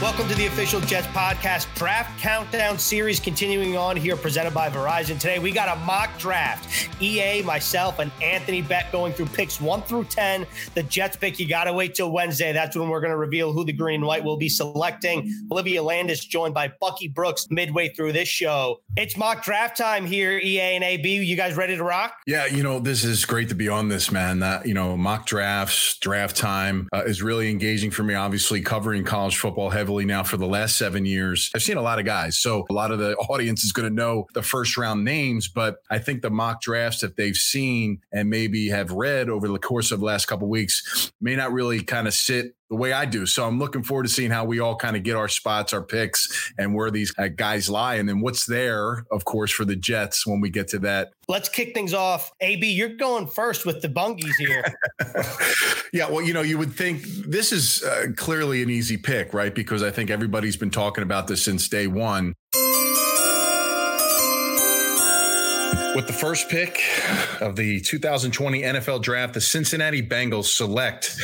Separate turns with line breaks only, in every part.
Welcome to the official Jets podcast draft countdown series continuing on here, presented by Verizon. Today we got a mock draft. EA, myself, and Anthony Becht going through picks one through 10. The Jets pick, you got to wait till Wednesday. That's when we're going to reveal who the green and white will be selecting. Olivia Landis joined by Bucky Brooks midway through this show. It's mock draft time here, EA and AB. You guys ready to rock?
Yeah, you know, this is great to be on this, man. That, you know, mock drafts, draft time uh, is really engaging for me, obviously, covering college football heavily heavily now for the last seven years. I've seen a lot of guys. So a lot of the audience is going to know the first round names, but I think the mock drafts that they've seen and maybe have read over the course of the last couple weeks may not really kind of sit the way I do. So I'm looking forward to seeing how we all kind of get our spots, our picks, and where these uh, guys lie. And then what's there, of course, for the Jets when we get to that.
Let's kick things off. AB, you're going first with the bungies here.
yeah, well, you know, you would think this is uh, clearly an easy pick, right? Because I think everybody's been talking about this since day one. With the first pick of the 2020 NFL Draft, the Cincinnati Bengals select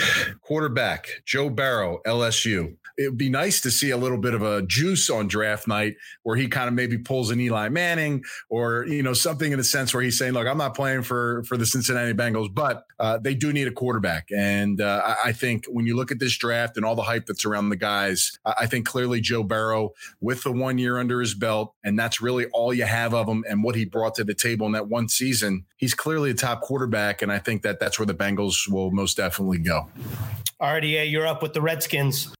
quarterback Joe Burrow, LSU it would be nice to see a little bit of a juice on draft night where he kind of maybe pulls an Eli Manning or you know something in the sense where he's saying, "Look, I'm not playing for for the Cincinnati Bengals, but uh, they do need a quarterback." And uh, I think when you look at this draft and all the hype that's around the guys, I think clearly Joe Burrow with the one year under his belt, and that's really all you have of him and what he brought to the table in that one season. He's clearly a top quarterback, and I think that that's where the Bengals will most definitely go.
RDA, you're up with the Redskins.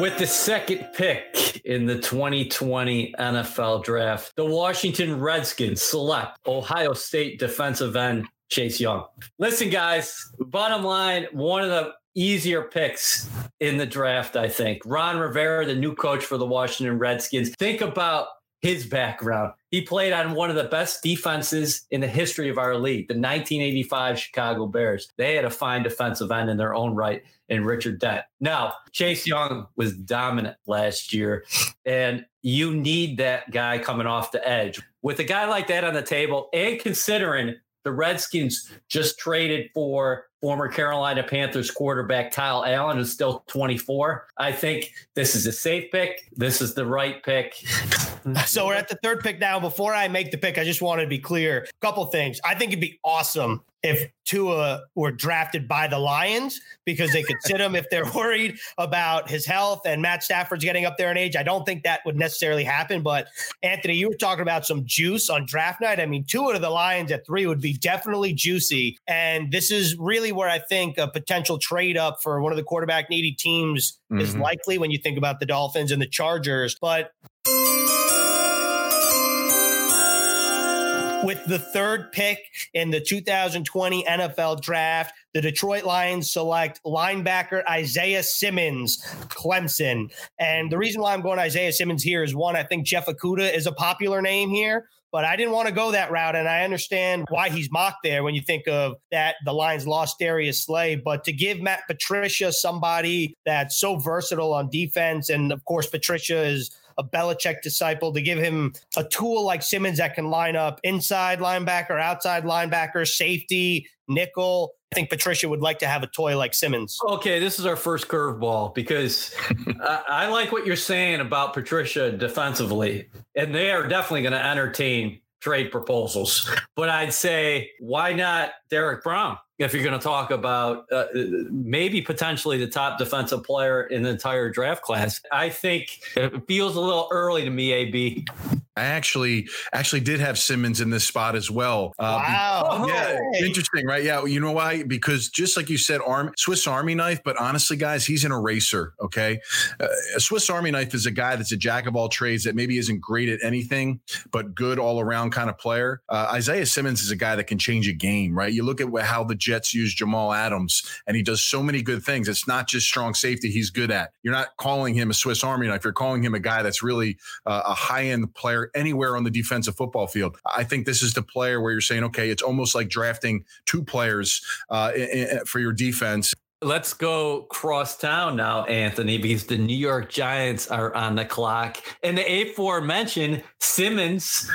With the second pick in the 2020 NFL draft, the Washington Redskins select Ohio State defensive end Chase Young. Listen, guys, bottom line, one of the easier picks in the draft, I think. Ron Rivera, the new coach for the Washington Redskins. Think about his background. He played on one of the best defenses in the history of our league, the 1985 Chicago Bears. They had a fine defensive end in their own right in Richard Dent. Now, Chase Young was dominant last year, and you need that guy coming off the edge. With a guy like that on the table, and considering the Redskins just traded for former Carolina Panthers quarterback Kyle Allen, is still 24. I think this is a safe pick. This is the right pick.
so we're at the third pick now. Before I make the pick, I just wanted to be clear. A couple things. I think it'd be awesome if Tua were drafted by the Lions because they could sit him if they're worried about his health and Matt Stafford's getting up there in age. I don't think that would necessarily happen. But Anthony, you were talking about some juice on draft night. I mean, Tua to the Lions at three would be definitely juicy. And this is really where I think a potential trade up for one of the quarterback needy teams mm-hmm. is likely when you think about the Dolphins and the Chargers. But with the third pick in the 2020 NFL draft, the Detroit Lions select linebacker Isaiah Simmons, Clemson. And the reason why I'm going Isaiah Simmons here is one, I think Jeff Okudah is a popular name here, but I didn't want to go that route. And I understand why he's mocked there when you think of that the Lions lost Darius Slay. But to give Matt Patricia somebody that's so versatile on defense, and of course, Patricia is a Belichick disciple to give him a tool like Simmons that can line up inside linebacker, outside linebacker, safety, nickel. I think Patricia would like to have a toy like Simmons.
Okay, this is our first curveball because I, I like what you're saying about Patricia defensively, and they are definitely going to entertain trade proposals. But I'd say, why not Derrick Brown? If you're going to talk about uh, maybe potentially the top defensive player in the entire draft class. I think it feels a little early to me, AB.
I actually actually did have Simmons in this spot as well.
Uh, wow.
yeah, interesting, right? Yeah, you know why? Because just like you said, arm Swiss Army knife. But honestly, guys, he's an eraser. Okay, uh, a Swiss Army knife is a guy that's a jack of all trades that maybe isn't great at anything, but good all around kind of player. Uh, Isaiah Simmons is a guy that can change a game, right? You look at how the Jets use Jamal Adams, and he does so many good things. It's not just strong safety; he's good at. You're not calling him a Swiss Army knife. You're calling him a guy that's really uh, a high end player anywhere on the defensive football field. I think this is the player where you're saying, okay, it's almost like drafting two players uh, in, in, for your defense.
Let's go cross town now, Anthony, because the New York Giants are on the clock. And the A four aforementioned Simmons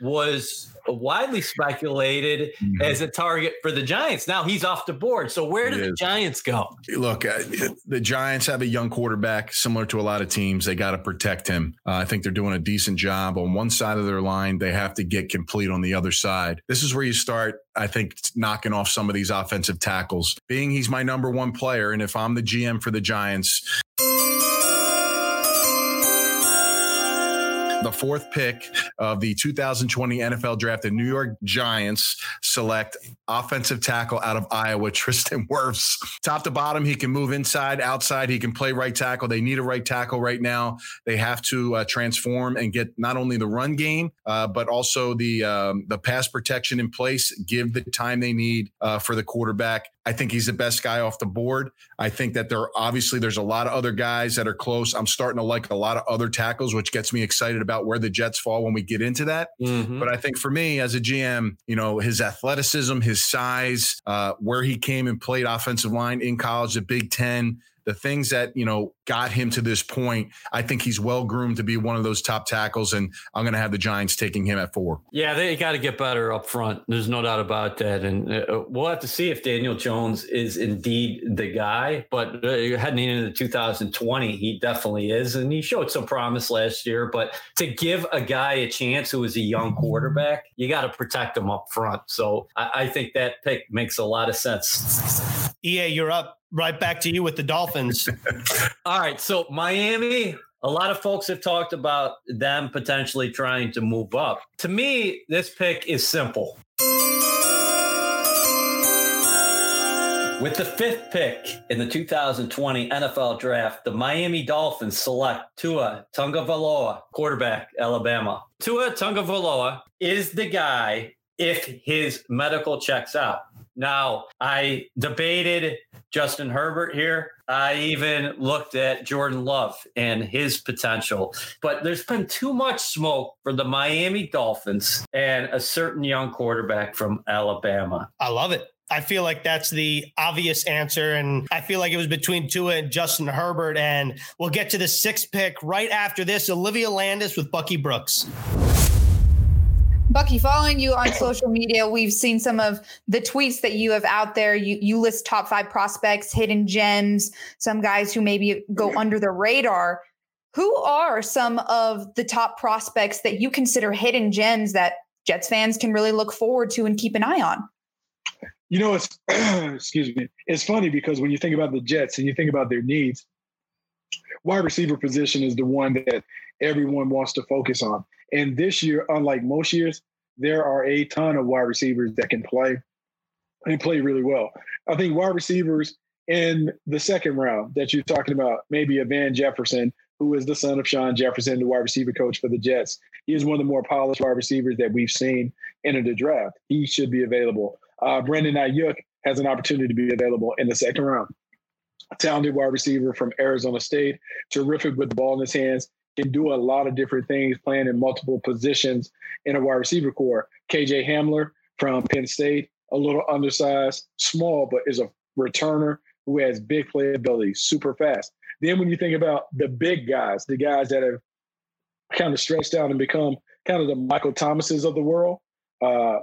was widely speculated mm-hmm. as a target for the Giants. Now he's off the board. So where do the Giants go?
Look, uh, the Giants have a young quarterback similar to a lot of teams. They got to protect him. Uh, I think they're doing a decent job on one side of their line. They have to get complete on the other side. This is where you start I think knocking off some of these offensive tackles. Being he's my number one player, and if I'm the GM for the Giants, the fourth pick of the 2020 NFL draft, the New York Giants select offensive tackle out of Iowa, Tristan Wirfs. Top to bottom, he can move inside, outside. He can play right tackle. They need a right tackle right now. They have to uh, transform and get not only the run game, uh, but also the um, the pass protection in place. Give the time they need uh, for the quarterback. I think he's the best guy off the board. I think that there obviously there's a lot of other guys that are close. I'm starting to like a lot of other tackles, which gets me excited about where the Jets fall when we get into that. Mm-hmm. But I think for me as a GM, you know, his athleticism, his size, uh, where he came and played offensive line in college, the Big Ten, the things that you know got him to this point. I think he's well groomed to be one of those top tackles, and I'm going to have the Giants taking him at four.
Yeah, they got to get better up front. There's no doubt about that, and uh, we'll have to see if Daniel Jones is indeed the guy. But uh, heading into 2020, he definitely is, and he showed some promise last year. But to give a guy a chance who is a young quarterback, you got to protect him up front. So I, I think that pick makes a lot of sense.
Yeah, you're up right back to you with the Dolphins.
All right. So Miami, a lot of folks have talked about them potentially trying to move up. To me, this pick is simple. With the fifth pick in the 2020 NFL Draft, the Miami Dolphins select Tua Tagovailoa, quarterback, Alabama. Tua Tagovailoa is the guy if his medical checks out. Now, I debated Justin Herbert here. I even looked at Jordan Love and his potential, but there's been too much smoke for the Miami Dolphins and a certain young quarterback from Alabama.
I love it. I feel like that's the obvious answer. And I feel like it was between Tua and Justin Herbert. And we'll get to the sixth pick right after this Olivia Landis with Bucky Brooks.
Bucky, following you on social media, we've seen some of the tweets that you have out there. You you list top five prospects, hidden gems, some guys who maybe go under the radar. Who are some of the top prospects that you consider hidden gems that Jets fans can really look forward to and keep an eye on?
You know, it's excuse me. It's funny because when you think about the Jets and you think about their needs, wide receiver position is the one that everyone wants to focus on. And this year, unlike most years, there are a ton of wide receivers that can play and play really well. I think wide receivers in the second round that you're talking about, maybe a Van Jefferson, who is the son of Shawn Jefferson, the wide receiver coach for the Jets. He is one of the more polished wide receivers that we've seen in the draft. He should be available. Uh, Brandon Aiyuk has an opportunity to be available in the second round. A talented wide receiver from Arizona State, terrific with the ball in his hands, can do a lot of different things, playing in multiple positions in a wide receiver corps. KJ Hamler from Penn State, a little undersized, small, but is a returner who has big playability, super fast. Then when you think about the big guys, the guys that have kind of stretched out and become kind of the Michael Thomases of the world, uh,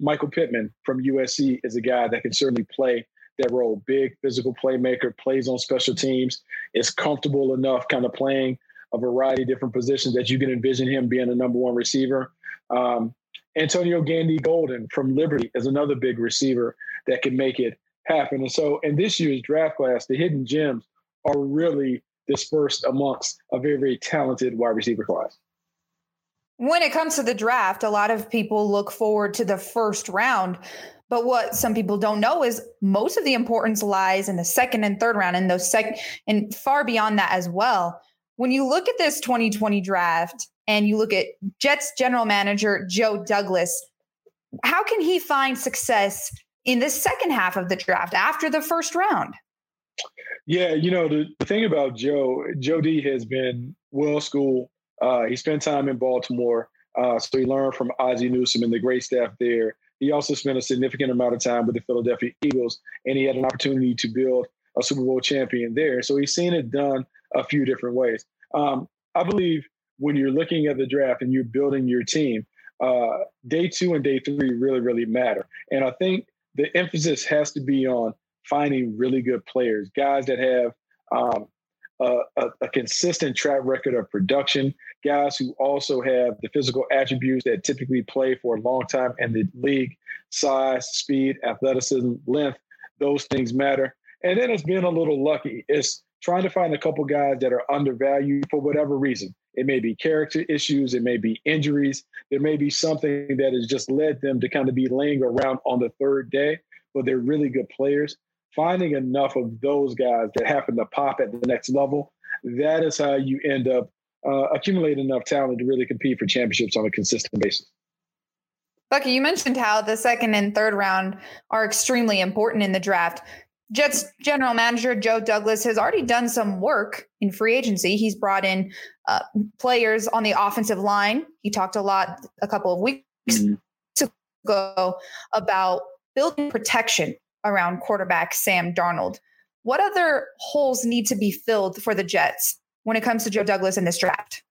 Michael Pittman from USC is a guy that can certainly play that role. Big physical playmaker, plays on special teams, is comfortable enough kind of playing a variety of different positions that you can envision him being a number one receiver. Um, Antonio Gandy Golden from Liberty is another big receiver that can make it happen. And so in this year's draft class, the hidden gems are really dispersed amongst a very, very talented wide receiver class.
When it comes to the draft, a lot of people look forward to the first round. But what some people don't know is most of the importance lies in the second and third round and those second and far beyond that as well. When you look at this 2020 draft and you look at Jets general manager Joe Douglas, how can he find success in the second half of the draft after the first round?
Yeah, you know, the, thing about Joe, Joe D has been well schooled. Uh, he spent time in Baltimore. Uh, so he learned from Ozzie Newsome and the great staff there. He also spent a significant amount of time with the Philadelphia Eagles, and he had an opportunity to build a Super Bowl champion there. So he's seen it done a few different ways. Um, I believe when you're looking at the draft and you're building your team, uh, day two and day three really, really matter. And I think the emphasis has to be on finding really good players, guys that have um, a, a, a, consistent track record of production, guys who also have the physical attributes that typically play for a long time in the league size, speed, athleticism, length, those things matter. And then it's being a little lucky. It's trying to find a couple guys that are undervalued for whatever reason. It may be character issues, it may be injuries, there may be something that has just led them to kind of be laying around on the third day, but they're really good players finding enough of those guys that happen to pop at the next level, that is how you end up uh, accumulating enough talent to really compete for championships on a consistent basis.
Bucky, you mentioned how the second and third round are extremely important in the draft. Jets general manager Joe Douglas has already done some work in free agency. He's brought in uh, players on the offensive line. He talked a lot a couple of weeks mm-hmm. ago about building protection around quarterback Sam Darnold. What other holes need to be filled for the Jets when it comes to Joe Douglas in this draft?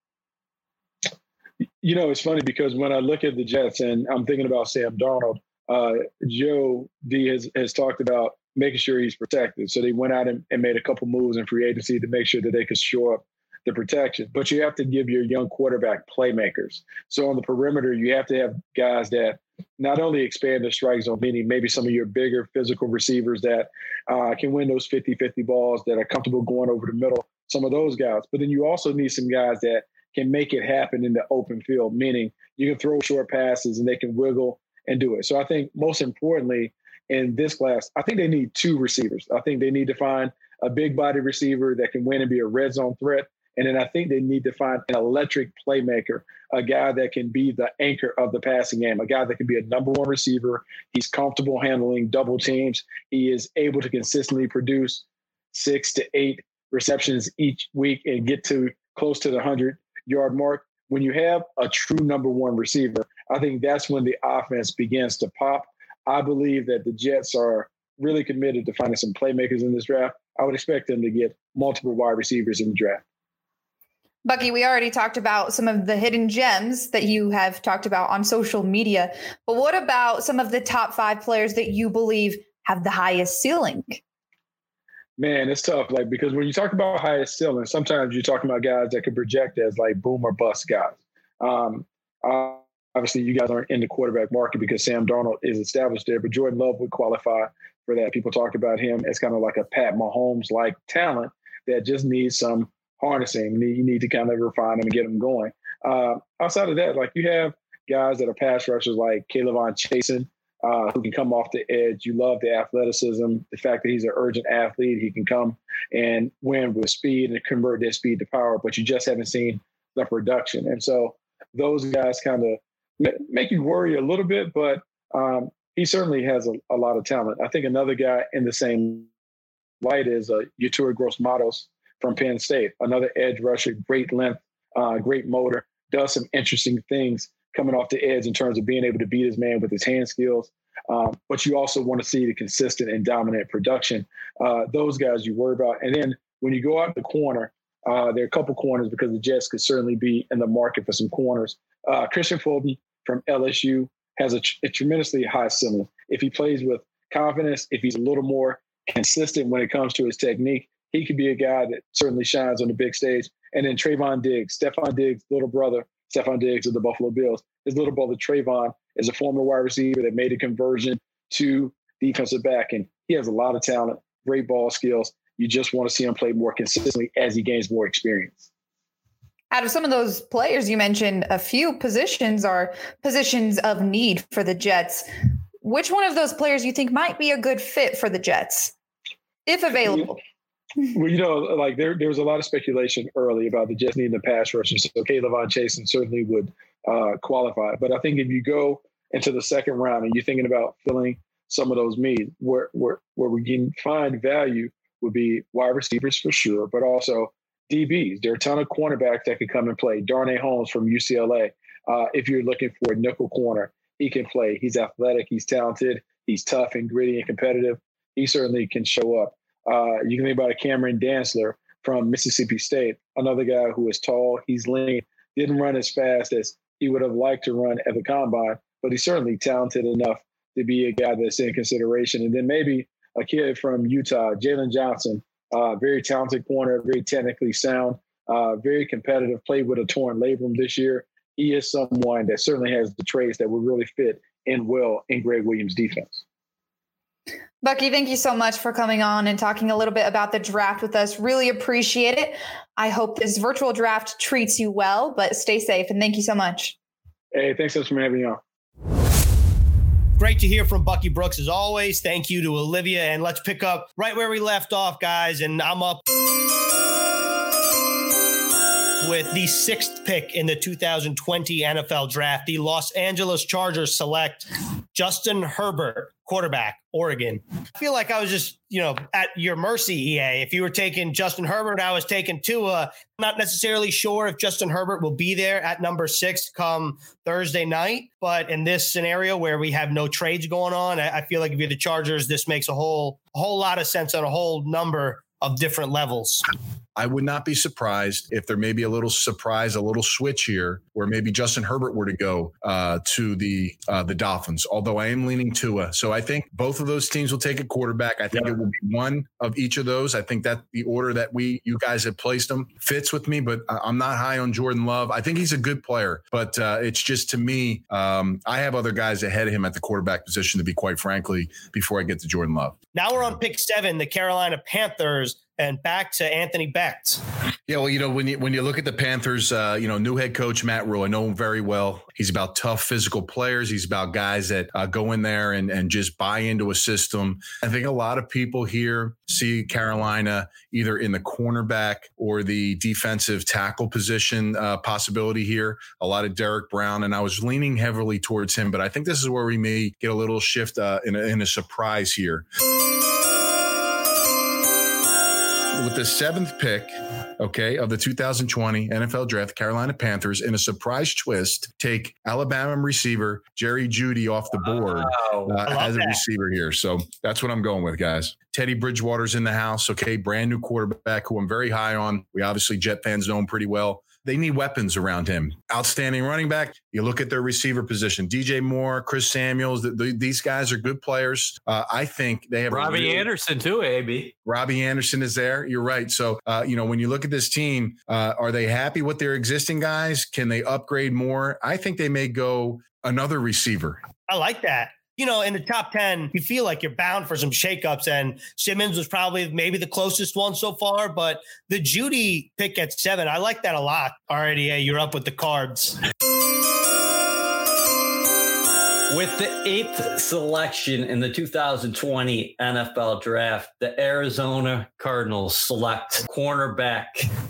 You know, it's funny because when I look at the Jets and I'm thinking about Sam Darnold, uh, Joe D has, has talked about making sure he's protected. So they went out and, and made a couple moves in free agency to make sure that they could shore up the protection. But you have to give your young quarterback playmakers. So on the perimeter, you have to have guys that not only expand the strike zone, meaning maybe some of your bigger physical receivers that uh, can win those 50 50 balls that are comfortable going over the middle, some of those guys. But then you also need some guys that can make it happen in the open field, meaning you can throw short passes and they can wiggle and do it. So I think most importantly in this class, I think they need two receivers. I think they need to find a big body receiver that can win and be a red zone threat. And then I think they need to find an electric playmaker, a guy that can be the anchor of the passing game, a guy that can be a number one receiver. He's comfortable handling double teams. He is able to consistently produce six to eight receptions each week and get to close to the 100 yard mark. When you have a true number one receiver, I think that's when the offense begins to pop. I believe that the Jets are really committed to finding some playmakers in this draft. I would expect them to get multiple wide receivers in the draft.
Bucky, we already talked about some of the hidden gems that you have talked about on social media. But what about some of the top five players that you believe have the highest ceiling?
Man, it's tough. Like because when you talk about highest ceiling, sometimes you're talking about guys that can project as like boom or bust guys. Um, obviously, you guys aren't in the quarterback market because Sam Darnold is established there, but Jordan Love would qualify for that. People talk about him as kind of like a Pat Mahomes like talent that just needs some harnessing. You need to kind of refine him and get him going. Uh, outside of that, like you have guys that are pass rushers like K'Lavon Chaisson, uh, who can come off the edge. You love the athleticism, the fact that he's an urgent athlete. He can come and win with speed and convert that speed to power, but you just haven't seen the production. And so those guys kind of make you worry a little bit, but um, he certainly has a, a, lot of talent. I think another guy in the same light is uh, Yetur Gross-Matos, from Penn State. Another edge rusher, great length, uh, great motor, does some interesting things coming off the edge in terms of being able to beat his man with his hand skills. Um, but you also want to see the consistent and dominant production. Uh, those guys you worry about. And then when you go out the corner, uh, there are a couple corners because the Jets could certainly be in the market for some corners. Uh, Kristian Fulton from LSU has a, a tremendously high ceiling. If he plays with confidence, if he's a little more consistent when it comes to his technique, he could be a guy that certainly shines on the big stage. And then Trevon Diggs, Stefon Diggs' little brother, Stefon Diggs of the Buffalo Bills. His little brother Trevon is a former wide receiver that made a conversion to defensive back, and he has a lot of talent, great ball skills. You just want to see him play more consistently as he gains more experience.
Out of some of those players you mentioned, a few positions are positions of need for the Jets. Which one of those players you think might be a good fit for the Jets, if available?
well, you know, like there there was a lot of speculation early about the Jets needing the pass rusher. So K'Lavon Chaisson certainly would uh, qualify. But I think if you go into the second round and you're thinking about filling some of those needs, where where where we can find value would be wide receivers for sure, but also DBs. There are a ton of cornerbacks that could come and play. Darnay Holmes from UCLA. Uh, if you're looking for a nickel corner, he can play. He's athletic. He's talented. He's tough and gritty and competitive. He certainly can show up. Uh, you can think about a Cameron Dantzler from Mississippi State, another guy who is tall, he's lean, didn't run as fast as he would have liked to run at the combine, but he's certainly talented enough to be a guy that's in consideration. And then maybe a kid from Utah, Jaylon Johnson, uh, very talented corner, very technically sound, uh, very competitive, played with a torn labrum this year. He is someone that certainly has the traits that would really fit in well in Gregg Williams' defense.
Bucky, thank you so much for coming on and talking a little bit about the draft with us. Really appreciate it. I hope this virtual draft treats you well, but stay safe and thank you so much.
Hey, thanks so much for having me on.
Great to hear from Bucky Brooks as always. Thank you to Olivia. And let's pick up right where we left off, guys. And I'm up with the sixth pick in the 2020 NFL draft. The Los Angeles Chargers select Justin Herbert, quarterback, Oregon. I feel like I was just, you know, at your mercy, EA. If you were taking Justin Herbert, I was taking Tua. Not necessarily sure if Justin Herbert will be there at number six come Thursday night. But in this scenario where we have no trades going on, I, feel like if you're the Chargers, this makes a whole a whole lot of sense on a whole number of different levels.
I would not be surprised if there may be a little surprise, a little switch here, where maybe Justin Herbert were to go uh, to the uh, the Dolphins. Although I am leaning Tua, so I think both of those teams will take a quarterback. I think yeah. it will be one of each of those. I think that the order that we you guys have placed them fits with me, but I'm not high on Jordan Love. I think he's a good player, but uh, it's just to me, um, I have other guys ahead of him at the quarterback position. To be quite frankly, before I get to Jordan Love.
Now we're on pick seven, the Carolina Panthers and back to Anthony Becht.
Yeah, well, you know, when you when you look at the Panthers, uh, you know, new head coach Matt Rhule, I know him very well. He's about tough physical players. He's about guys that uh, go in there and and just buy into a system. I think a lot of people here see Carolina either in the cornerback or the defensive tackle position uh, possibility here. A lot of Derrick Brown, and I was leaning heavily towards him, but I think this is where we may get a little shift uh, in, a, in a surprise here with the seventh pick, okay, of the 2020 NFL Draft, Carolina Panthers, in a surprise twist, take Alabama receiver Jerry Jeudy off the board wow. uh, as a that. receiver here. So that's what I'm going with, guys. Teddy Bridgewater's in the house, okay, brand new quarterback who I'm very high on. We obviously Jet fans know him pretty well they need weapons around him. Outstanding running back. You look at their receiver position: DJ Moore, Chris Samuels. The, the, these guys are good players. Uh, I think they have
Robbie really, Anderson too. Ab
Robbie Anderson is there. You're right. So uh, you know when you look at this team, uh, are they happy with their existing guys? Can they upgrade more? I think they may go another receiver.
I like that you know, in the top 10, you feel like you're bound for some shakeups. And Simmons was probably maybe the closest one so far, but the Jeudy pick at seven, I like that a lot. Already, yeah, you're up with the cards.
With the eighth selection in the 2020 NFL Draft, the Arizona Cardinals select cornerback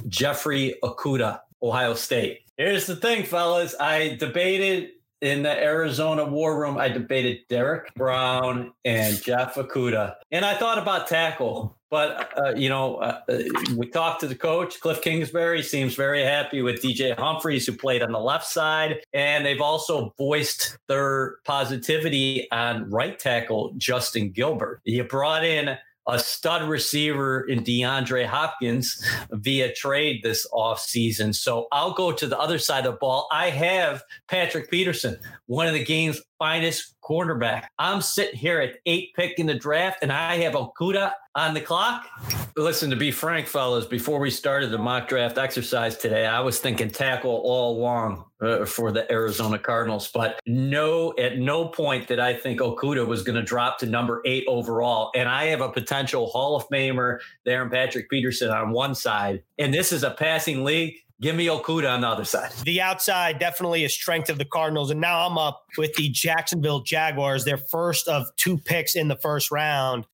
Jeffrey Okudah, Ohio State. Here's the thing, fellas. I debated in the Arizona War Room, I debated Derrick Brown and Jeff Okudah, and I thought about tackle. But uh, you know, uh, uh, we talked to the coach, Kliff Kingsbury. Seems very happy with DJ Humphries, who played on the left side, and they've also voiced their positivity on right tackle Justin Gilbert. You brought in a stud receiver in DeAndre Hopkins via trade this offseason. So I'll go to the other side of the ball. I have Patrick Peterson, one of the game's finest cornerback. I'm sitting here at eight pick in the draft, and I have Okudah on the clock. Listen, to be frank, fellas, before we started the mock draft exercise today, I was thinking tackle all along uh, for the Arizona Cardinals, but no, at no point did I think Okudah was going to drop to number eight overall. And I have a potential Hall of Famer there Patrick Peterson on one side, and this is a passing league. Give me Okudah on the other side.
The outside definitely a strength of the Cardinals. And now I'm up with the Jacksonville Jaguars, their first of two picks in the first round.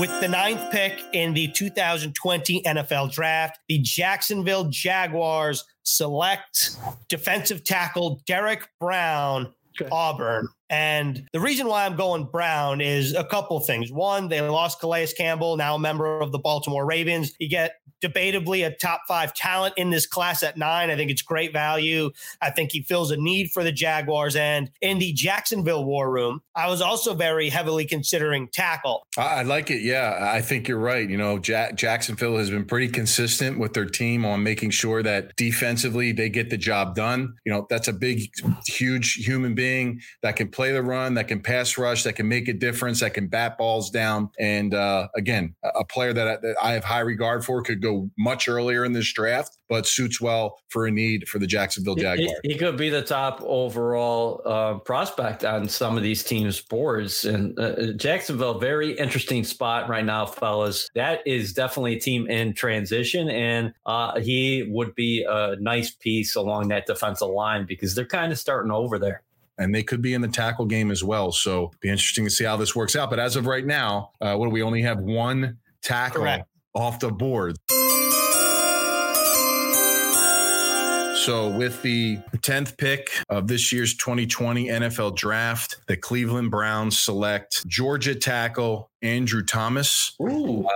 With the ninth pick in the 2020 NFL Draft, the Jacksonville Jaguars select defensive tackle Derrick Brown. Auburn. And the reason why I'm going Brown is a couple things. One, they lost Calais Campbell, now a member of the Baltimore Ravens. You get debatably a top five talent in this class at nine. I think it's great value. I think he fills a need for the Jaguars. And in the Jacksonville war room, I was also very heavily considering tackle.
I like it. Yeah, I think you're right. You know, Jack- Jacksonville has been pretty consistent with their team on making sure that defensively they get the job done. You know, that's a big, huge human being that can play the run, that can pass rush, that can make a difference, that can bat balls down. And uh, again, a player that I, that I have high regard for could go much earlier in this draft, but suits well for a need for the Jacksonville Jaguars.
He, he could be the top overall uh, prospect on some of these teams' boards. And uh, Jacksonville, very interesting spot right now, fellas. That is definitely a team in transition, and uh, he would be a nice piece along that defensive line because they're kind of starting over there
and they could be in the tackle game as well. So be interesting to see how this works out. But as of right now, uh, what do we only have one tackle Correct. off the board? So, with the 10th pick of this year's 2020 NFL draft, the Cleveland Browns select Georgia tackle Andrew Thomas.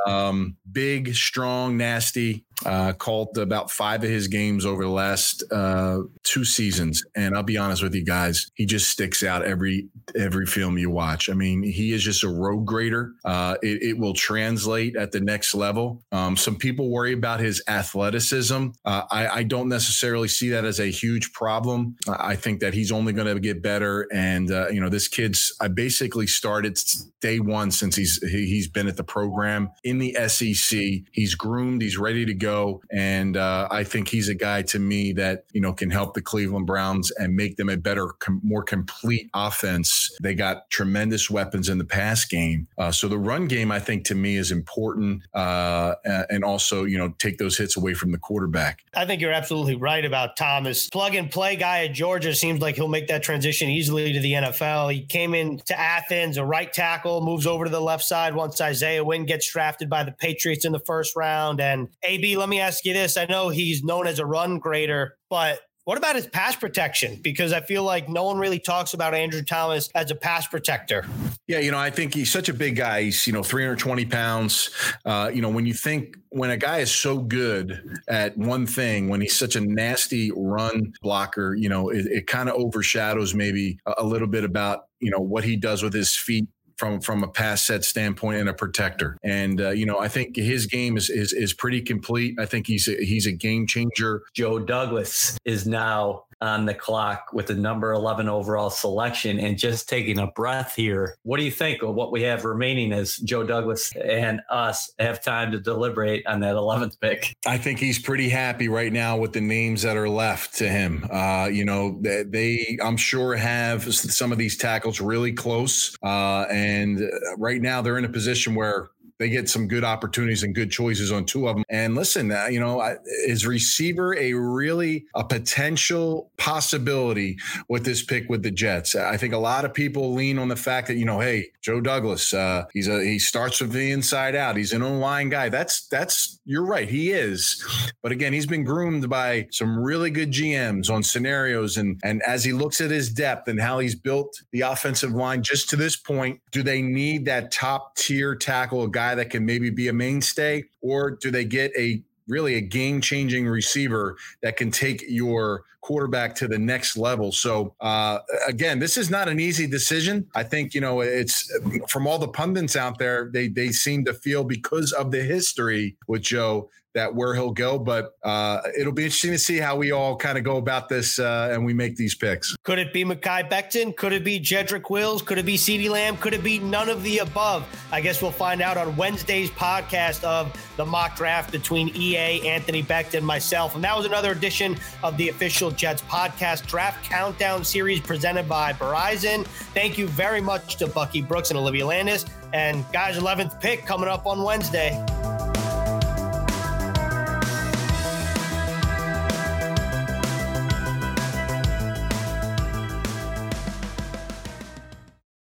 Um, big, strong, nasty. Uh, called about five of his games over the last uh, two seasons, and I'll be honest with you guys, he just sticks out every every film you watch. I mean, he is just a road grader. Uh, it, it, will translate at the next level. Um, some people worry about his athleticism. Uh, I, I, don't necessarily see that as a huge problem. I think that he's only going to get better, and uh, you know, this kid's. I basically started day one since he's he's been at the program in the SEC. He's groomed. He's ready to go. And uh, I think he's a guy to me that, you know, can help the Cleveland Browns and make them a better, com- more complete offense. They got tremendous weapons in the pass game. Uh, so the run game, I think, to me is important. Uh, and also, you know, take those hits away from the quarterback.
I think you're absolutely right about Thomas. Plug and play guy at Georgia seems like he'll make that transition easily to the NFL. He came in to Athens, a right tackle, moves over to the left side side once Isaiah Wynn gets drafted by the Patriots in the first round. And AB, let me ask you this. I know he's known as a run grader, but what about his pass protection? Because I feel like no one really talks about Andrew Thomas as a pass protector.
Yeah, you know, I think he's such a big guy. He's, you know, 320 pounds. Uh, you know, when you think when a guy is so good at one thing, when he's such a nasty run blocker, you know, it, it kind of overshadows maybe a, a little bit about, you know, what he does with his feet from from a pass set standpoint and a protector. And uh, you know, I think his game is is is pretty complete. I think he's a, he's a game changer.
Joe Douglas is now on the clock with the number 11 overall selection and just taking a breath here. What do you think of what we have remaining as Joe Douglas and us have time to deliberate on that 11th pick?
I think he's pretty happy right now with the names that are left to him. Uh, you know, they, they, I'm sure, have some of these tackles really close. Uh, and right now they're in a position where they get some good opportunities and good choices on two of them. And listen, uh, you know, is receiver a really a potential possibility with this pick with the Jets? I think a lot of people lean on the fact that you know, hey, Joe Douglas, uh, he's a he starts with the inside out. He's an O-line guy. That's that's you're right. He is, but again, he's been groomed by some really good GMs on scenarios, and and as he looks at his depth and how he's built the offensive line just to this point, do they need that top tier tackle guy? Guy that can maybe be a mainstay, or do they get a really a game changing receiver that can take your quarterback to the next level. So uh, again, this is not an easy decision. I think you know it's from all the pundits out there. They they seem to feel because of the history with Joe that where he'll go. But uh, it'll be interesting to see how we all kind of go about this uh, and we make these picks.
Could it be Mekhi Becton? Could it be Jedrick Wills? Could it be CeeDee Lamb? Could it be none of the above? I guess we'll find out on Wednesday's podcast of the mock draft between EA, Anthony Becton, myself. And that was another edition of the official Jets podcast draft countdown series presented by Verizon. Thank you very much to Bucky Brooks and Olivia Landis. And guys, 11th pick coming up on Wednesday.